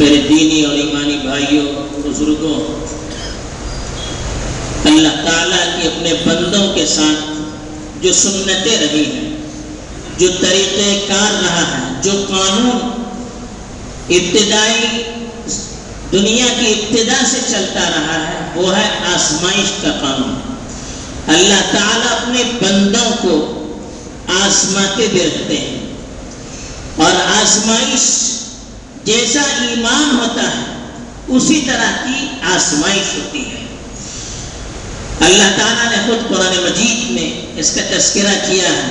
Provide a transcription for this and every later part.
میرے دینی اور ایمانی بھائیوں، بزرگوں، اللہ تعالیٰ کی اپنے بندوں کے ساتھ جو سنتیں رہی ہیں، جو طریقہ کار رہا ہے، جو قانون ابتدائی دنیا کی ابتدا سے چلتا رہا ہے، وہ ہے آزمائش کا قانون۔ اللہ تعالیٰ اپنے بندوں کو آزماتے بھی رہتے ہیں۔ اور آزمائش جیسا ایمان ہوتا ہے، اسی طرح کی آزمائش ہوتی ہے۔ اللہ تعالیٰ نے خود قرآن مجید میں اس کا تذکرہ کیا ہے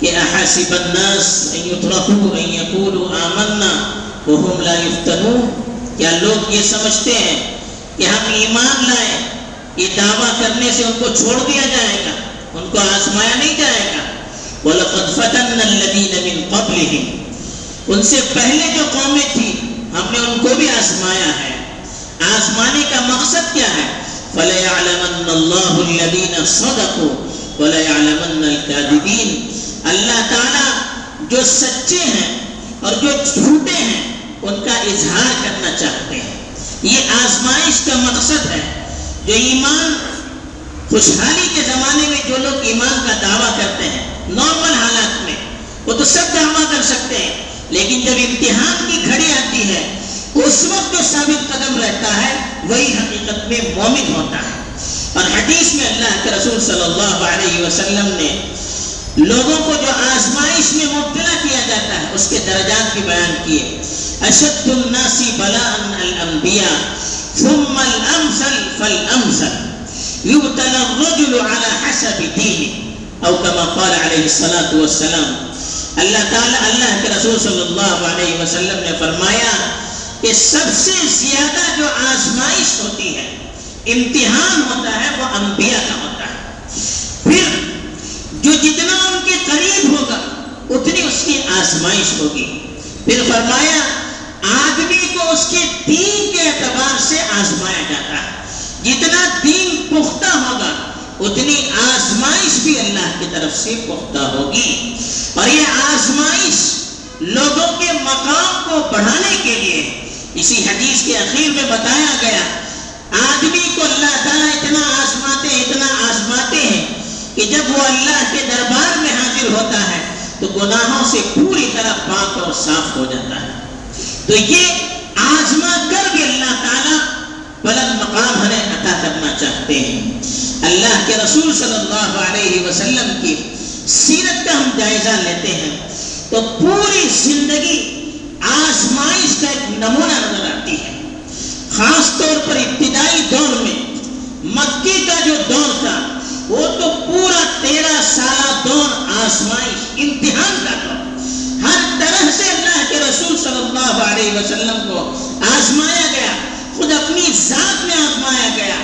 کہ احاسب الناس ان یترکوا ان یقولوا آمنا وهم لا یفتنون۔ کیا لوگ یہ سمجھتے ہیں کہ ہم ایمان لائیں یہ دعویٰ کرنے سے ان کو چھوڑ دیا جائے گا، ان کو آزمایا نہیں جائے گا۔ وَلَقَدْ فَتَنَّ الَّذِينَ مِن قَبْلِهِمْ۔ ان سے پہلے جو قومیں تھی ہم نے ان کو بھی آزمایا ہے۔ آزمانے کا مقصد کیا ہے؟ فَلَيَعْلَمَنَّ اللَّهُ الَّذِينَ صَدَقُوا وَلَيَعْلَمَنَّ الْكَاذِبِينَ۔ اللہ تعالیٰ جو سچے ہیں اور جو جھوٹے ہیں، ان کا اظہار کرنا چاہتے ہیں۔ یہ آزمائش کا مقصد ہے۔ جو ایمان، خوشحالی کے زمانے میں جو لوگ ایمان کا دعویٰ کرتے ہیں، نارمل حالات میں، وہ تو سب دعویٰ کر سکتے ہیں۔ لیکن جب امتحان کی گھڑی آتی ہے، اس وقت جو ثابت قدم رہتا ہے، وہی حقیقت میں مومن ہوتا ہے۔ اور حدیث میں اللہ کے رسول صلی اللہ علیہ وسلم نے لوگوں کو جو آزمائش میں مبتلا کیا جاتا ہے، اس کے درجات بھی بیان کیے۔ اشد الناس بلاء الانبیاء ثم الامثل فالامثل يبتلى الرجل على حسب دينه او كما قال عليه الصلاة والسلام اللہ تعالی اللہ کے رسول صلی اللہ علیہ وسلم نے فرمایا کہ سب سے زیادہ جو آزمائش ہوتی ہے، امتحان ہوتا ہے، وہ انبیاء کا ہوتا ہے۔ پھر جو جتنا ان کے قریب ہوگا، اتنی اس کی آزمائش ہوگی۔ پھر فرمایا، آدمی کو اس کے دین کے اعتبار سے آزمایا جاتا ہے۔ جتنا دین پختہ ہوگا اتنی آزمائش بھی اللہ کی طرف سے پختہ ہوگی۔ اور یہ آزمائش لوگوں کے مقام کو بڑھانے کے لیے اسی حدیث کے اخیر میں بتایا گیا۔ آدمی کو اللہ تعالیٰ اتنا آزماتے اتنا آزماتے ہیں کہ جب وہ اللہ کے دربار میں حاضر ہوتا ہے تو گناہوں سے پوری طرح پاک اور صاف ہو جاتا ہے۔ تو یہ آزما کر بھی اللہ تعالیٰ بلند مقام ہمیں عطا کرنا چاہتے ہیں۔ اللہ کے رسول صلی اللہ علیہ وسلم کی سیرت کا ہم جائزہ لیتے ہیں تو پوری زندگی آزمائش کا ایک نمونہ نظر آتی ہے۔ خاص طور پر ابتدائی دور میں مکی کا جو دور تھا، وہ تو پورا تیرہ سالہ دور آزمائش، امتحان کا دور۔ ہر طرح سے اللہ کے رسول صلی اللہ علیہ وسلم کو آزمایا گیا، خود اپنی ذات میں آزمایا گیا۔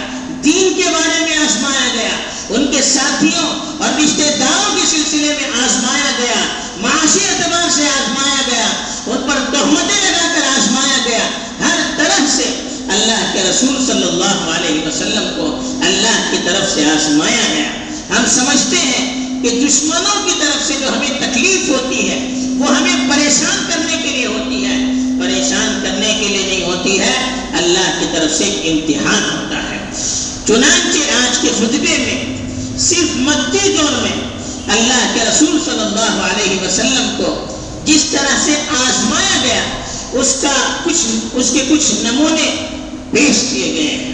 دین کے بارے میں آزمایا گیا، ان کے ساتھیوں اور رشتہ داروں کے سلسلے میں آزمایا گیا، معاشی اعتبار سے آزمایا گیا، ان پر تہمتیں لگا کر آزمایا گیا۔ ہر طرح سے اللہ کے رسول صلی اللہ علیہ وسلم کو اللہ کی طرف سے آزمایا گیا۔ ہم سمجھتے ہیں کہ دشمنوں کی طرف سے جو ہمیں تکلیف ہوتی ہے، وہ ہمیں پریشان کرنے کے لیے ہوتی ہے۔ پریشان کرنے کے لیے نہیں ہوتی ہے، اللہ کی طرف سے ایک امتحان ہوتا ہے۔ چنانچہ آج کے خطبے میں صرف مکی دور میں اللہ کے رسول صلی اللہ علیہ وسلم کو جس طرح سے آزمایا گیا، اس کا کچھ اس کے کچھ نمونے پیش کیے گئے ہیں۔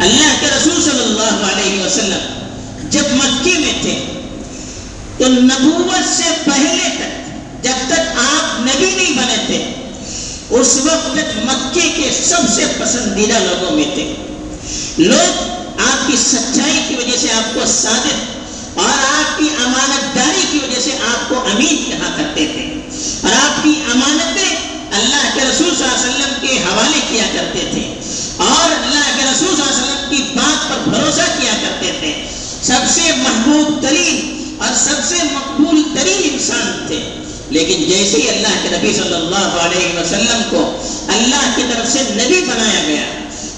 اللہ کے رسول صلی اللہ علیہ وسلم جب مکی میں تھے، تو نبوت سے پہلے تک جب تک آپ نبی نہیں بنے تھے، اس وقت تک مکے کے سب سے پسندیدہ لوگوں میں تھے۔ لوگ آپ کی سچائی کی وجہ سے آپ کو صادق اور آپ کی امانت داری کی وجہ سے آپ کو امین کہا کرتے تھے اور آپ کی امانتیں اللہ کے رسول صلی اللہ علیہ وسلم کے حوالے کیا کرتے تھے اور اللہ کے رسول صلی اللہ علیہ وسلم کی بات پر بھروسہ کیا کرتے تھے سب سے محبوب ترین اور سب سے مقبول ترین انسان تھے لیکن جیسے ہی اللہ کے نبی صلی اللہ علیہ وسلم کو اللہ کی طرف سے نبی بنایا گیا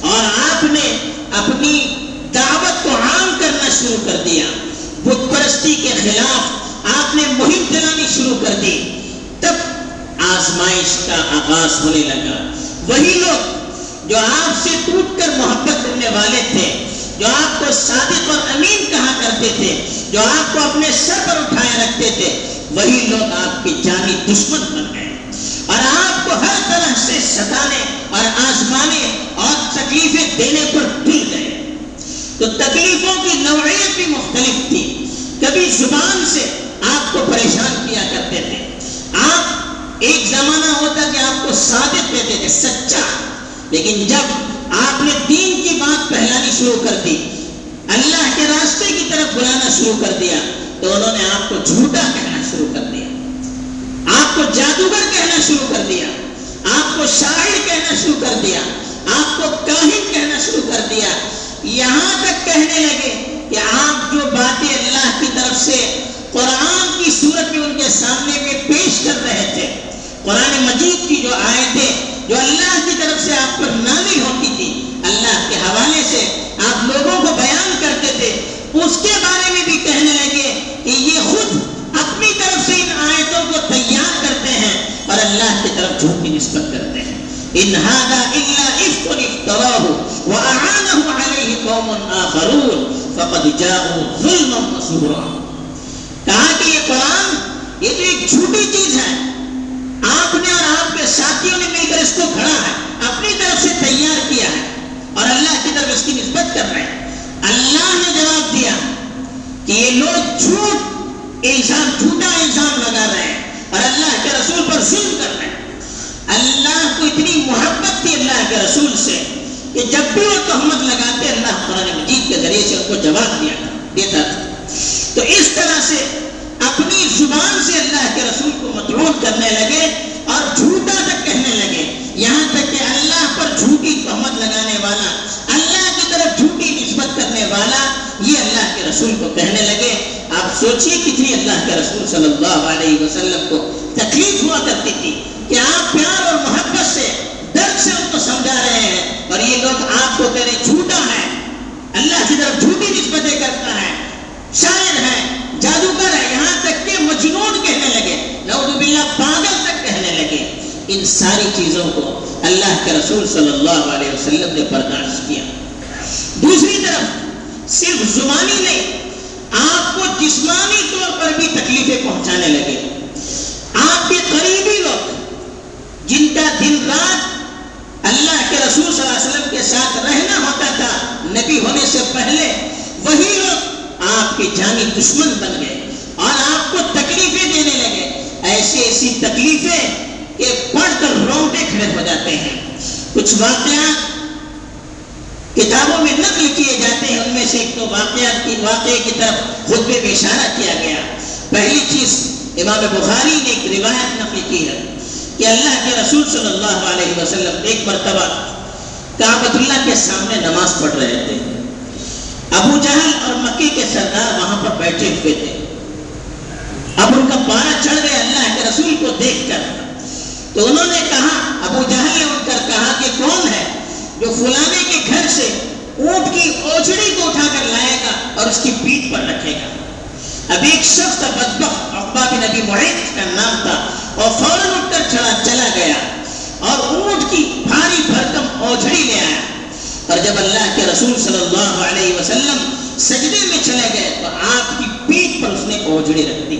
اور آپ نے اپنی دعوت کو عام کرنا شروع کر دیا۔ بت پرستی کے خلاف آپ نے مہم چلانی شروع کر دی۔ تب آزمائش کا آغاز ہونے لگا۔ وہی لوگ جو آپ سے ٹوٹ کر محبت کرنے والے تھے، جو آپ کو صادق اور امین کہا کرتے تھے، جو آپ کو اپنے سر پر اٹھائے رکھتے تھے، وہی لوگ آپ کے جانی دشمن بن گئے۔ اور آپ کو ہر طرح سے ستانے اور آزمانے اور تکلیفیں دینے پر ٹل گئے تو تکلیفوں کی نوعیت بھی مختلف تھی۔ کبھی زبان سے آپ کو پریشان کیا کرتے تھے۔ آپ ایک زمانہ ہوتا کہ آپ کو صادق کہتے تھے، سچا۔ لیکن جب آپ نے دین کی بات پہلانی شروع کر دی، اللہ کے راستے کی طرف بلانا شروع کر دیا، تو انہوں نے آپ کو جھوٹا کہنا شروع کر دیا۔ آپ کو جادوگر کہنا شروع کر دیا، آپ کو شاعر کہنا شروع کر دیا، آپ کو کاہن کہنا شروع کر دیا۔ یہاں تک کہنے لگے کہ آپ جو باتیں اللہ کی طرف سے قرآن کی صورت میں ان کے سامنے میں پیش کر رہے تھے، قرآن مجید کی جو آیتیں جو اللہ کی طرف سے آپ پر نامی ہوتی تھی اللہ کے حوالے سے آپ لوگوں کو بیان کرتے تھے اس کے بارے میں بھی کہنے لگے کہ یہ خود اپنی طرف سے ان آیتوں کو تیار کرتے ہیں اور اللہ کی طرف جھوٹ کی نسبت کرتے ہیں ان هذا الا افك افتراه واعانه عليه قوم اخرون فقد جاءوا ظلما وزورا کہا کہ یہ قرآن یہ تو ایک جھوٹی چیز ہے. آپ نے اور آپ کے ساتھیوں نے مل کر اس کو کھڑا ہے، اپنی طرف سے تیار کیا ہے اور اللہ کی طرف اس کی نسبت کر رہے ہیں۔ اللہ نے جواب دیا کہ یہ لوگ جھوٹ الزام جھوٹا الزام لگا رہے ہیں اور اللہ کے رسول پر ظلم کر رہے ہیں اللہ کو اتنی محبت تھی اللہ کے رسول سے کہ جب بھی وہ تہمت لگاتے اللہ قرآن مجید کے ذریعے سے ان کو جواب دیا تھا دیتا تھا۔ تو اس طرح سے اپنی زبان سے اللہ کے رسول کو مطلوب کرنے لگے اور جھوٹا تک کہنے لگے۔ یہاں تک کہ اللہ پر جھوٹی تہمت لگانے والا، اللہ کی طرف جھوٹی نسبت کرنے والا، یہ اللہ کے رسول کو کہنے لگے۔ آپ سوچئے کتنی اللہ کے رسول صلی اللہ علیہ وسلم کو تکلیف ہوا کرتی تھی کہ آپ پیار اور محبت سے درد سے ان کو سمجھا رہے ہیں اور یہ لوگ آپ کو کہہ رہے جھوٹا ہے اللہ کی طرف جھوٹی نسبتیں کرتا ہے۔ شاعر ہے، جادوگر ہے، یہاں تک کہ مجنون کہنے لگے۔ نعوذ باللہ، پاگل تک کہنے لگے۔ ان ساری چیزوں کو اللہ کے رسول صلی اللہ علیہ وسلم نے برداشت کیا۔ دوسری طرف، صرف زبانی نہیں، آپ کو جسمانی طور پر بھی تکلیفیں پہنچانے لگے۔ آپ کے قریبی لوگ، جن کا دن رات اللہ کے رسول صلی اللہ علیہ وسلم کے ساتھ رہنا ہوتا تھا نبی ہونے سے پہلے وہی لوگ آپ کے جانی دشمن بن گئے اور آپ کو تکلیفیں دینے لگے۔ ایسی ایسی تکلیفیں کہ پڑھ کر رونگٹے کھڑے ہو جاتے ہیں۔ کچھ واقعات کتابوں میں نقل کیے جاتے ہیں۔ ان میں سے ایک تو واقعات کی واقعے کی طرف خطبے میں اشارہ کیا گیا۔ پہلی چیز امام بخاری نے ایک روایت نقل کی ہے کہ اللہ کے رسول صلی اللہ علیہ وسلم ایک مرتبہ کعبۃ اللہ کے سامنے نماز پڑھ رہے تھے۔ ابو جہل اور مکے کے سردار وہاں پر بیٹھے ہوئے تھے۔ اب ان کا پارا چڑھ گیا اللہ کے رسول کو دیکھ کر۔ تو انہوں نے کہا، ابو جہل نے اٹھ کر کہا کہ کون ہے جو فلانے کے گھر سے اونٹ کی اوچڑی کو اٹھا کر لائے گا اور اس کی پیٹ پر رکھے گا۔ اب ایک شخص تھا بدبخت، عقبہ بن نبی معید کا نام تھا اور فوراً اٹھ کر چڑھا چلا گیا اور اونٹ کی بھاری بھرکم اوجھڑی لے آیا اور جب اللہ کے رسول صلی اللہ علیہ وسلم سجدے میں چلے گئے تو آپ کی پیٹ پر اس نے اوجھڑی رکھ دی۔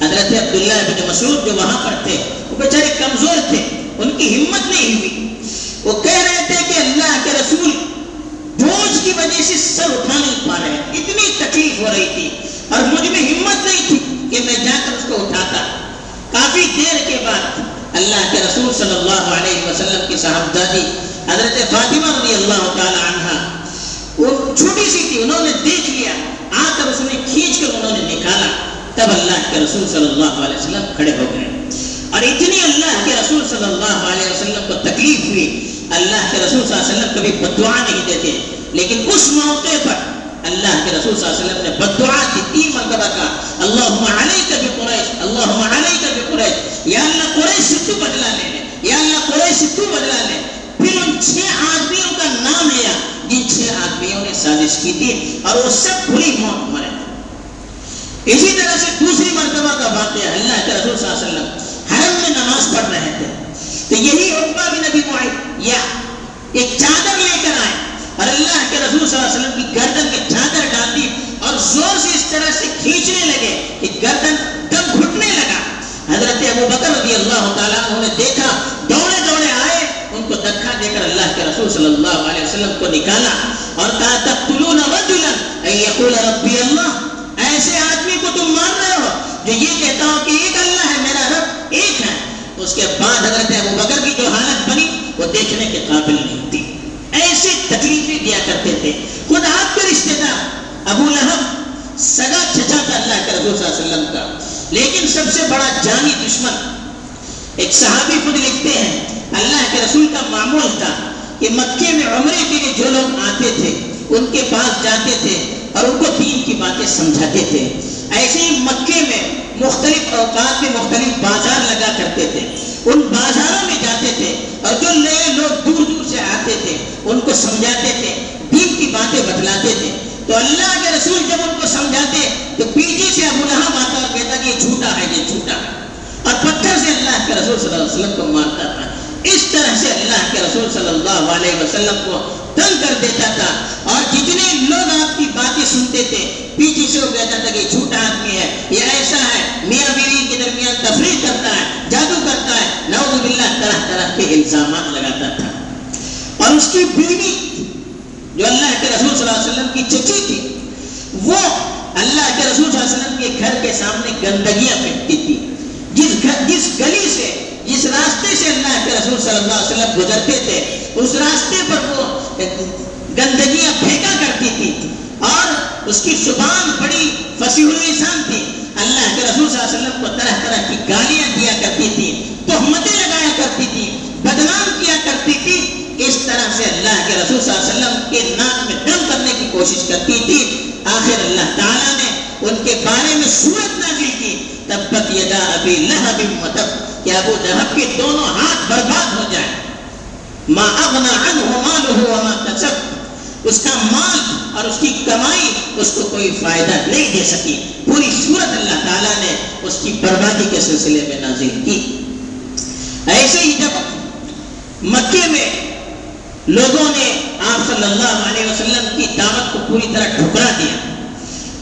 حضرت عبداللہ بن مسعود جو وہاں پر تھے، وہ بیچارے کمزور تھے، ان کی ہمت نہیں ہوئی۔ وہ کہہ رہے تھے کہ اللہ کے رسول بوجھ کی وجہ سے سر اٹھا نہیں پا رہے، اتنی تکلیف ہو رہی تھی اور مجھ میں ہمت نہیں تھی کہ میں جا کر اس کو اٹھاتا۔ کافی دیر کے بعد اللہ کے رسول صلی اللہ علیہ وسلم کی صاحبزادی حضرت فاطمہ رضی اللہ تعالی عنہ، وہ چھوٹی سی تھی، انہوں نے دیکھ لیا، آ کر اس نے کھینچ کر انہوں نے نکالا، تب اللہ کے رسول صلی اللہ علیہ وسلم کھڑے ہو گئے۔ اور اتنی اللہ کے رسول صلی اللہ علیہ وسلم کو تکلیف ہوئی، اللہ کے رسول صلی اللہ علیہ وسلم کبھی بدعا نہیں دیتے، لیکن اس موقع پر اللہ کے رسول صلی اللہ علیہ وسلم نے بدعا کی، تین مرتبہ کا اللہم علیکہ بی قریش، اللہم علیکہ بی قریش، یا اللہ قریش سے تو بدلا لے لے، یا اللہ قریش سے تو بدلا لے۔ پھر ان چھ آدمیوں کا نام لیا۔ جن چھ آدمیوں نے سازش کی تھی اور وہ سب بری موت مرے۔ اسی طرح سے دوسری مرتبہ کا واقعہ اللہ کے رسول صلی اللہ علیہ وسلم حرم میں نماز پڑھ رہے تھے۔ تو یہی عقبہ بن نبی معاہد یا ایک چادر لے کر آئے اور اللہ کے رسول صلی اللہ علیہ وسلم کی گردن کے چادر ڈال دی اور زور سے اس طرح سے کھینچنے لگے کہ گردن دم گھٹنے لگا۔ حضرت ابو بکر رضی اللہ تعالیٰ انہوں نے دیکھا دوڑے دوڑے آئے ان کو دکھا دے کر اللہ کے رسول صلی اللہ علیہ وسلم کو نکالا اور کہا تقتلون رجلا ان یقول ربی اللہ ایسے آدمی کو تم مار رہے ہو جو یہ کہتا ہو کہ ایک اللہ ہے میرا رب ایک ہے اس کے بعد حضرت ابو بکر کی جو حالت بنی وہ دیکھنے کے قابل نہیں تھی ایسے تکلیفیں دیا کرتے تھے خود آپ کے رشتے دار ابو لہب سگا چچا تھا اللہ کے رسول صلی اللہ علیہ وسلم کا لیکن سب سے بڑا جانی دشمن ایک صحابی خود لکھتے ہیں اللہ کے رسول کا معمول تھا کہ مکے میں عمرے کے لیے جو لوگ آتے تھے، ان کے پاس جاتے تھے اور ان کو دین کی باتیں سمجھاتے تھے۔ ایسے ہی مکے میں مختلف اوقات میں مختلف بازار لگا کرتے تھے۔ ان بازاروں میں جاتے تھے اور جو نئے لوگ دور دور سے آتے تھے، ان کو سمجھاتے تھے، دین کی باتیں بتلاتے تھے۔ تو اللہ کے رسول جب ان کو سمجھاتے، تو پیچھے سے ابو لہب آتا اور کہتا کہ یہ جھوٹا ہے، یہ جھوٹا۔ ہے اور پتھر سے اللہ کے رسول صلی اللہ علیہ وسلم کو مارتا تھا۔ اس طرح سے اللہ کے رسول صلی اللہ علیہ وسلم کو تنگ کر دیتا تھا۔ اور جتنے لوگ آپ کی باتیں سنتے تھے، پیچھے سے وہ کہتا تھا کہ جھوٹا آدمی ہے، یہ ایسا ہے، میاں بیوی کے درمیان تفریح کرتا ہے، جادو کرتا ہے۔ نعوذ باللہ، طرح طرح کے الزامات لگاتا تھا۔ اور اس کی بیوی، جو اللہ کے رسول صلی اللہ علیہ وسلم کی چچی تھی، وہ اللہ کے رسول صلی اللہ علیہ وسلم کے گھر کے سامنے گندگیاں پھینکتی تھی۔ جس گھر، جس گلی سے جس راستے سے اللہ کے رسول صلی اللہ علیہ وسلم گزرتے تھے، اس راستے پر وہ گندگیاں پھینکا کرتی تھی اور اس کی زبان بڑی فصیح السان تھی۔ اللہ کے رسول صلی اللہ علیہ وسلم کو طرح طرح کی گالیاں دیا کرتی تھی تہمتیں لگایا کرتی تھی بدنام کیا کرتی تھی اس طرح سے اللہ کے رسول صلی اللہ علیہ وسلم کے ناک میں دم کرنے کی کوشش کرتی تھی آخر اللہ تعالیٰ نے ان کے بارے میں صورت نازل کی۔ تبت یدا ابی لہب متب۔ کہ ابو لہب کے دونوں ہاتھ برباد ہو جائیں۔ ما اغنا عنہ مالہ وما کسب اس کا مال اور اس کی کمائی اس کو کوئی فائدہ نہیں دے سکی۔ پوری صورت اللہ تعالیٰ نے اس کی بربادی کے سلسلے میں نازل کی۔ ایسے ہی جب مکے میں لوگوں نے آپ صلی اللہ علیہ وسلم کی دعوت کو پوری طرح ٹھکرا دیا،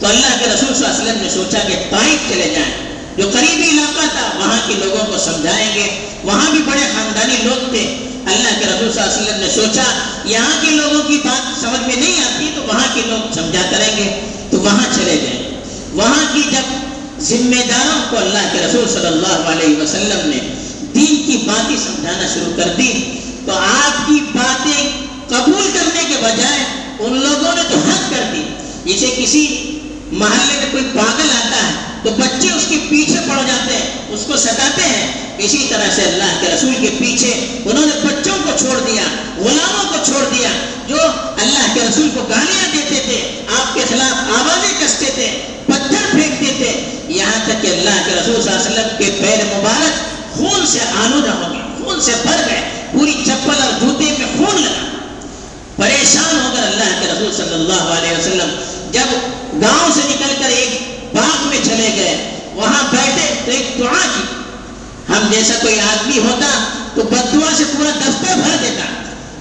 تو اللہ کے رسول صلی اللہ علیہ وسلم نے سوچا کہ طائف چلے جائیں۔ جو قریبی علاقہ تھا، وہاں کے لوگوں کو سمجھائیں گے۔ وہاں بھی بڑے خاندانی لوگ تھے۔ اللہ کے رسول صلی اللہ علیہ وسلم نے سوچا، یہاں کے لوگوں کی بات سمجھ میں نہیں آتی تو وہاں کے لوگ سمجھا کریں گے۔ تو وہاں چلے گئے۔ وہاں کی جب ذمہ داروں کو اللہ کے رسول صلی اللہ علیہ وسلم نے دین کی باتیں سمجھانا شروع کر دی، تو آپ کی باتیں قبول کرنے کے بجائے ان لوگوں نے تو حد کر دی۔ جسے کسی محلے میں کوئی پاگل آتا ہے، تو بچے اس کے پڑ جاتے ہیں، اس کو ستاتے ہیں۔ اسی طرح سے اللہ کے رسول کے پیچھے انہوں نے بچوں کو چھوڑ دیا، غلاموں کو چھوڑ دیا۔ جو اللہ کے رسول کو گالیاں دیتے تھے، آپ کے خلاف آوازیں کستے تھے، پتھر پھینکتے تھے۔ یہاں تک کہ اللہ کے رسول صلی اللہ علیہ وسلم کے پیر مبارک خون سے آلودہ ہو گئے خون سے بھر گئے۔ پوری چپل اور جوتے پہ خون لگا۔ پریشان ہو کر اللہ کے رسول صلی اللہ علیہ وسلم جب گاؤں سے نکل کر ایک باغ میں چلے گئے۔ وہاں بیٹھے تو ایک دعا کی۔ ہم جیسا کوئی آدمی ہوتا تو بدعا سے پورا دفتر بھر دیتا۔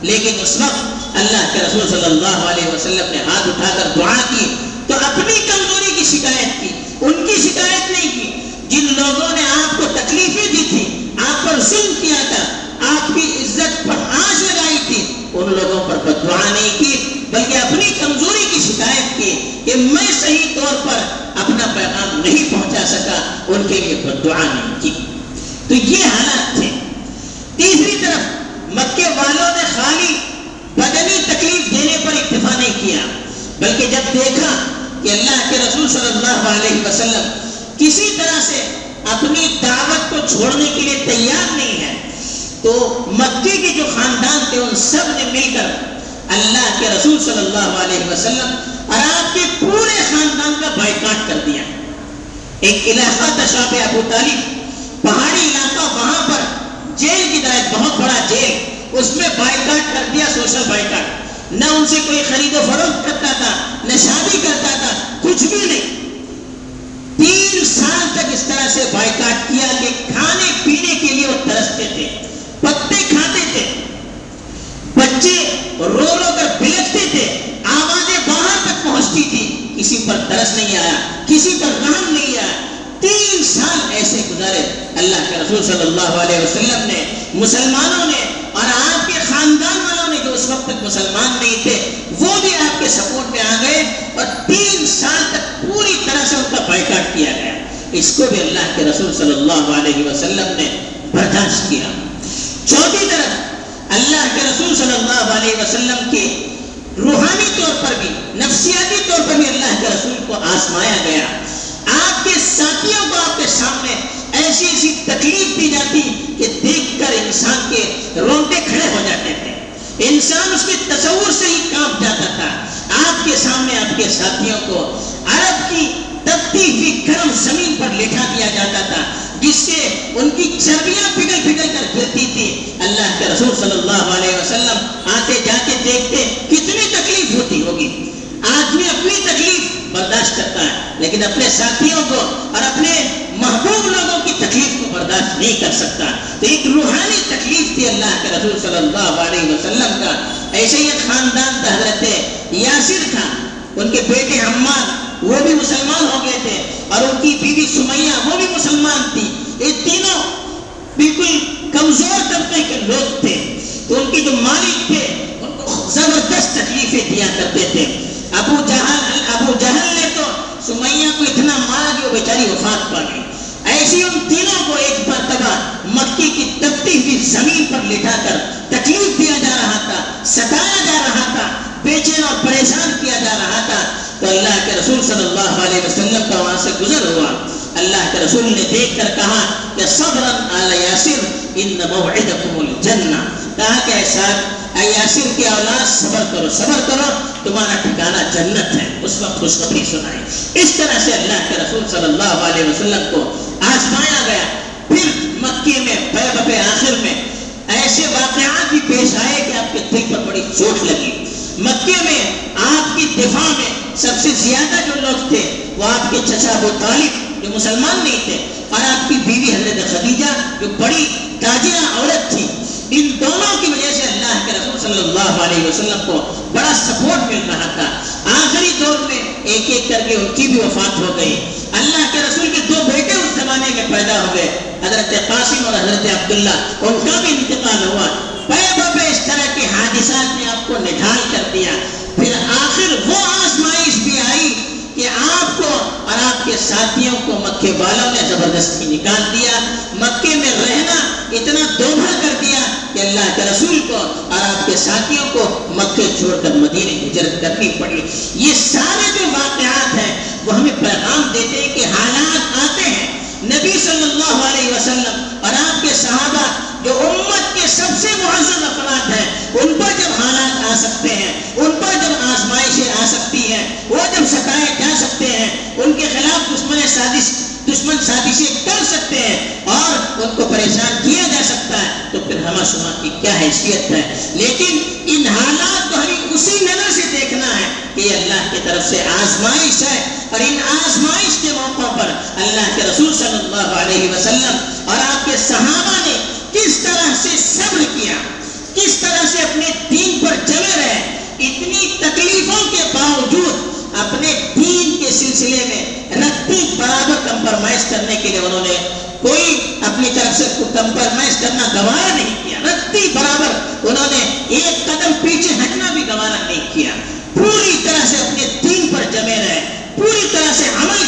لیکن اس وقت اللہ کے رسول صلی اللہ علیہ وسلم نے ہاتھ اٹھا کر دعا کی تو اپنی کمزوری کی شکایت کی، ان کی شکایت نہیں کی۔ جن لوگوں نے آپ کو تکلیفیں دی تھی آپ پر ظلم کیا تھا، آپ کی عزت پر آنچ لگائی تھی، ان لوگوں پر بدعا نہیں کی، بلکہ اپنی کمزوری کہ میں صحیح طور پر اپنا پیغام نہیں پہنچا سکا، ان کے لیے بدعا نہیں کی تو یہ حالات تھے۔ تیسری طرف مکے والوں نے خالی بدنی تکلیف دینے پر اکتفا نہیں کیا، بلکہ جب دیکھا کہ اللہ کے رسول صلی اللہ علیہ وسلم کسی طرح سے اپنی دعوت کو چھوڑنے کے لیے تیار نہیں ہے تو مکے کے جو خاندان تھے، ان سب نے مل کر اللہ کے رسول صلی اللہ علیہ وسلم اور آپ کے پورے خاندان کا بائیکاٹ کر دیا ایک علاقہ تشاب ابو طالب۔ پہاڑی علاقہ وہاں پر جیل کی طرح بہت بڑا جیل۔ اس میں بائیکاٹ کر دیا، سوشل بائیکاٹ نہ ان سے کوئی خرید و فروخت کرتا تھا نہ شادی کرتا تھا کچھ بھی نہیں تین سال تک اس طرح سے بائیکاٹ کیا کہ کھانے پینے کے لیے وہ ترستے تھے پتے کھاتے تھے بچے رو رو کر بلکتے تھے آوازیں باہر تک پہنچتی تھی کسی پر ترس نہیں آیا کسی پر رحم نہیں آیا تین سال ایسے گزارے اللہ کے رسول صلی اللہ علیہ وسلم نے، مسلمانوں نے اور آپ کے خاندان والوں نے جو اس وقت تک مسلمان نہیں تھے، وہ بھی آپ کے سپورٹ میں آ گئے اور تین سال تک پوری طرح سے ان کا بائیکاٹ کیا گیا۔ اس کو بھی اللہ کے رسول صلی اللہ علیہ وسلم نے برداشت کیا۔ چوتھی طرف، اللہ کے رسول صلی اللہ علیہ وسلم کے روحانی طور پر بھی، نفسیاتی طور پر بھی اللہ کے رسول کو آزمایا گیا۔ آپ کے ساتھیوں کو آپ کے سامنے ایسی ایسی تکلیف دی جاتی کہ دیکھ کر انسان کے رونٹے کھڑے ہو جاتے تھے۔ انسان اس کے تصور سے ہی کام جاتا تھا۔ آپ کے سامنے آپ کے ساتھیوں کو عرب کی تبتی ہوئی گرم زمین پر لٹھا دیا جاتا تھا۔ جس سے ان کی چربیاں پگل پگل کر گرتی تھی اللہ کے رسول صلی اللہ علیہ وسلم آتے جاتے دیکھتے کتنی تکلیف ہوتی ہوگی۔ آدمی اپنی تکلیف برداشت کرتا ہے، لیکن اپنے ساتھیوں کو اور اپنے محبوب لوگوں کی تکلیف کو برداشت نہیں کر سکتا۔ تو ایک روحانی تکلیف تھی اللہ کے رسول صلی اللہ علیہ وسلم کا۔ ایسے ہی ایک خاندان تھا، حضرت یاسر تھا ان کے بیٹے حماد وہ بھی مسلمان ہو گئے تھے اور ان کی بیوی سمیہ وہ بھی مسلمان تھی۔ یہ تینوں بالکل کمزور طبقے کے لوگ تھے۔ تو ان کے جو مالک تھے، ان کو زبردست تکلیفیں دیا کرتے تھے۔ ابو جہل ابو جہل نے تو سمیہ کو اتنا مارا کہ وہ بیچاری وفات پا گئی۔ ایسی ان تینوں کو ایک مرتبہ مکی کی تپتی ہوئی زمین پر لٹا کر تکلیف دیا جا رہا تھا، ستایا جا رہا تھا۔ بیچین اور پریشان کیا جا رہا تھا تو اللہ کے رسول صلی اللہ علیہ وسلم کا وہاں سے گزر ہوا۔ اللہ کے رسول نے دیکھ کر کہا کہ صبرن علی یاسر ان موعدکم الجنہ۔ کہا کہ ایسا اے یاسر کی اولاد، صبر کرو صبر کرو، تمہارا ٹھکانہ جنت ہے۔ اس وقت خوشخبری سنائے اس طرح سے اللہ کے رسول صلی اللہ علیہ وسلم کو آزمایا گیا۔ پھر مکے میں بیب پہ آخر میں ایسے واقعات بھی پیش آئے کہ آپ کے دل پر بڑی چوٹ لگی۔ مکے میں آپ کی دفاع میں سب سے زیادہ جو لوگ تھے، وہ آپ کے چچا ابو طالب جو مسلمان نہیں تھے اور آپ کی بیوی حضرت خدیجہ جو بڑی تاجرہ عورت تھی۔ ان دونوں کی وجہ سے اللہ کے رسول صلی اللہ علیہ وسلم کو بڑا سپورٹ مل رہا تھا۔ آخری دور میں ایک ایک کر کے ان کی بھی وفات ہو گئی۔ اللہ کے رسول کے دو بیٹے اس زمانے میں پیدا ہو گئے۔ حضرت قاسم اور حضرت عبداللہ، ان کا بھی انتقال ہوا۔ پہ اس طرح کے حادثات نے آپ کو نڈھال کر دیا۔ پھر آخر وہ آزمائش بھی آئی کہ آپ کو اور آپ کے ساتھیوں کو مکے والوں نے زبردستی نکال دیا، مکے میں رہنا اتنا دوبھا کر دیا کہ اللہ کے رسول کو اور آپ کے ساتھیوں کو مکے چھوڑ کر مدینے ہجرت کرنی پڑی۔ یہ سارے جو واقعات ہیں، وہ ہمیں پیغام دیتے ہیں کہ حالات آتے ہیں۔ نبی صلی اللہ علیہ وسلم اور آپ کے صحابہ جو امت کے سب سے معزز افراد ہیں ان پر جب حالات سکتے ہیں۔ ان پر جب آزمائشیں آ سکتی ہیں، وہ جب ستائے جا سکتے ہیں، ان کے خلاف دشمن سازش، دشمن سازشیں کر سکتے ہیں اور ان کو پریشان کیا جا سکتا ہے، تو پھر ہما شما کی کیا حیثیت ہے؟ لیکن ان حالات کو ہمیں اسی نظر سے دیکھنا ہے کہ یہ اللہ کی طرف سے آزمائش ہے۔ اور ان آزمائش کے موقع پر اللہ کے رسول صلی اللہ علیہ وسلم اور آپ کے صحابہ نے کس طرح سے صبر کیا؟ کس طرح سے اپنے دین پر جمے رہے اتنی تکلیفوں کے باوجود اپنے دین کے سلسلے میں رتی برابر کمپرمائز کرنے کے لیے انہوں نے کوئی اپنی طرف سے کمپرمائز کرنا گوارا نہیں کیا۔ رتی برابر انہوں نے ایک قدم پیچھے ہٹنا بھی گوارا نہیں کیا۔ پوری طرح سے اپنے دین پر جمے رہے، پوری طرح سے عمل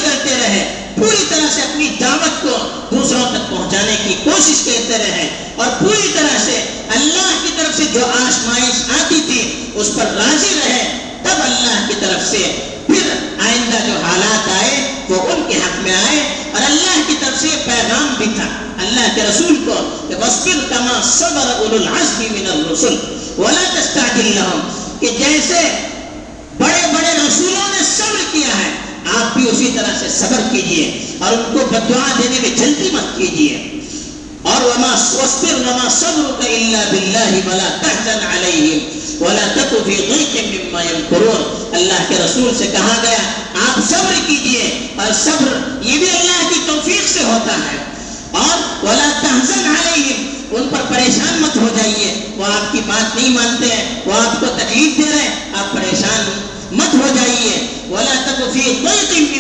پوری طرح سے اپنی دعوت کو دوسروں تک پہنچانے کی کوشش کرتے رہے اور پوری طرح سے اللہ کی طرف سے جو آشمائش آتی تھی، اس پر راضی رہے، تب اللہ کی طرف سے پھر آئندہ جو حالات آئے، وہ ان کے حق میں آئے اور اللہ کی طرف سے پیغام بھی تھا۔ اللہ کے رسول کو کہ وَصْبِرْ كَمَا صَبَرَ أُولُو الْعَزْمِ مِنَ الرُّسُلِ۔ وَلَا تَسْتَعْجِلْ لَهُمْ۔ کہ جیسے بڑے بڑے رسولوں نے صبر کیا ہے آپ بھی اسی طرح سے صبر کیجیے اور ان کو بدعا دینے میں جلدی مت کیجیے۔ اور وما وَصْبِرْ وَمَا صَبْرُكَ إِلَّا بِاللَّهِ وَلَا تَحْزَنْ عَلَيْهِمْ ولا تک فی ضیق مما يمكرون۔ اللہ کے رسول سے کہا گیا، آپ صبر کیجیے اور صبر یہ بھی اللہ کی توفیق سے ہوتا ہے۔ اور ولا تحزن علیہم ان پر پریشان مت ہو جائیے۔ وہ آپ کی بات نہیں مانتے ہیں وہ آپ کو تکلیف دے رہے ہیں، آپ پریشان مت ہو جائیے۔ ولا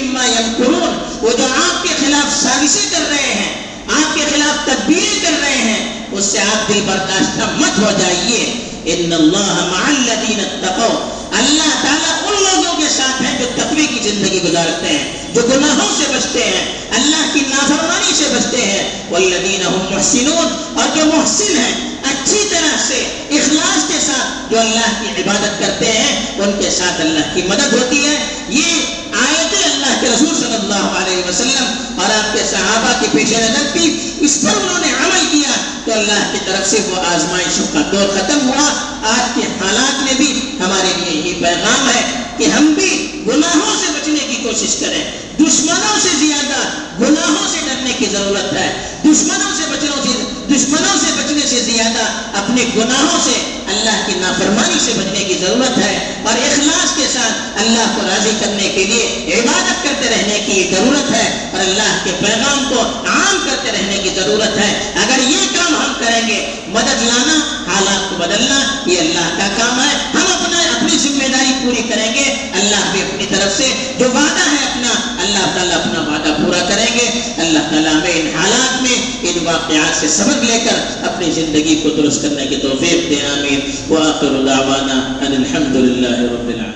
مما يمكرون۔ وہ جو آپ کے خلاف سازشیں کر رہے ہیں، آپ کے خلاف تدبیریں کر رہے ہیں، اس سے آپ دل برداشتہ مت ہو جائیے۔ ان اللہ مع الذین اتقوا۔ اللہ تعالیٰ ان لوگوں کے ساتھ ہیں جو تقوی کی زندگی گزارتے ہیں، جو گناہوں سے بچتے ہیں، اللہ کی نافرمانی سے بچتے ہیں۔ والذین هم محسنون۔ اور جو محسن ہیں، اچھی طرح سے، اخلاص کے ساتھ جو اللہ کی عبادت کرتے ہیں، ان کے ساتھ اللہ کی مدد ہوتی ہے۔ یہ آیتیں اللہ کے رسول صلی اللہ علیہ وسلم اور آپ کے صحابہ کے پیش نظر تھی اس پر انہوں نے عمل کیا تو اللہ کی طرف سے وہ آزمائشوں کا دور ختم ہوا۔ آج کے حالات میں بھی ہمارے لیے یہ پیغام ہے کہ ہم بھی گناہوں سے بچنے کی کوشش کریں۔ دشمنوں سے زیادہ گناہوں سے ڈرنے کی ضرورت ہے۔ دشمنوں سے بچنوں سے دشمنوں سے سے زیادہ اپنے گناہوں سے اللہ کی نافرمانی سے بچنے کی ضرورت ہے اور اخلاص کے ساتھ اللہ کو راضی کرنے کے لیے عبادت کرتے رہنے کی ضرورت ہے اور اللہ کے پیغام کو عام کرتے رہنے کی ضرورت ہے۔ اگر یہ کام ہم کریں گے، مدد لانا، حالات کو بدلنا، یہ اللہ کا کام ہے۔ ہم اپنے اپنی ذمہ داری پوری کریں گے، اللہ بھی اپنی طرف سے جو وعدہ ہے اپنا، اللہ تعالیٰ اپنا وعدہ پورا کریں گے۔ اللہ تعالیٰ میں ان حالات میں ان واقعات سے سبق لے کر اپنی زندگی کو درست کرنے کی توفیق دے، آمین۔ وآخر دعوانا ان الحمدللہ رب العالمین۔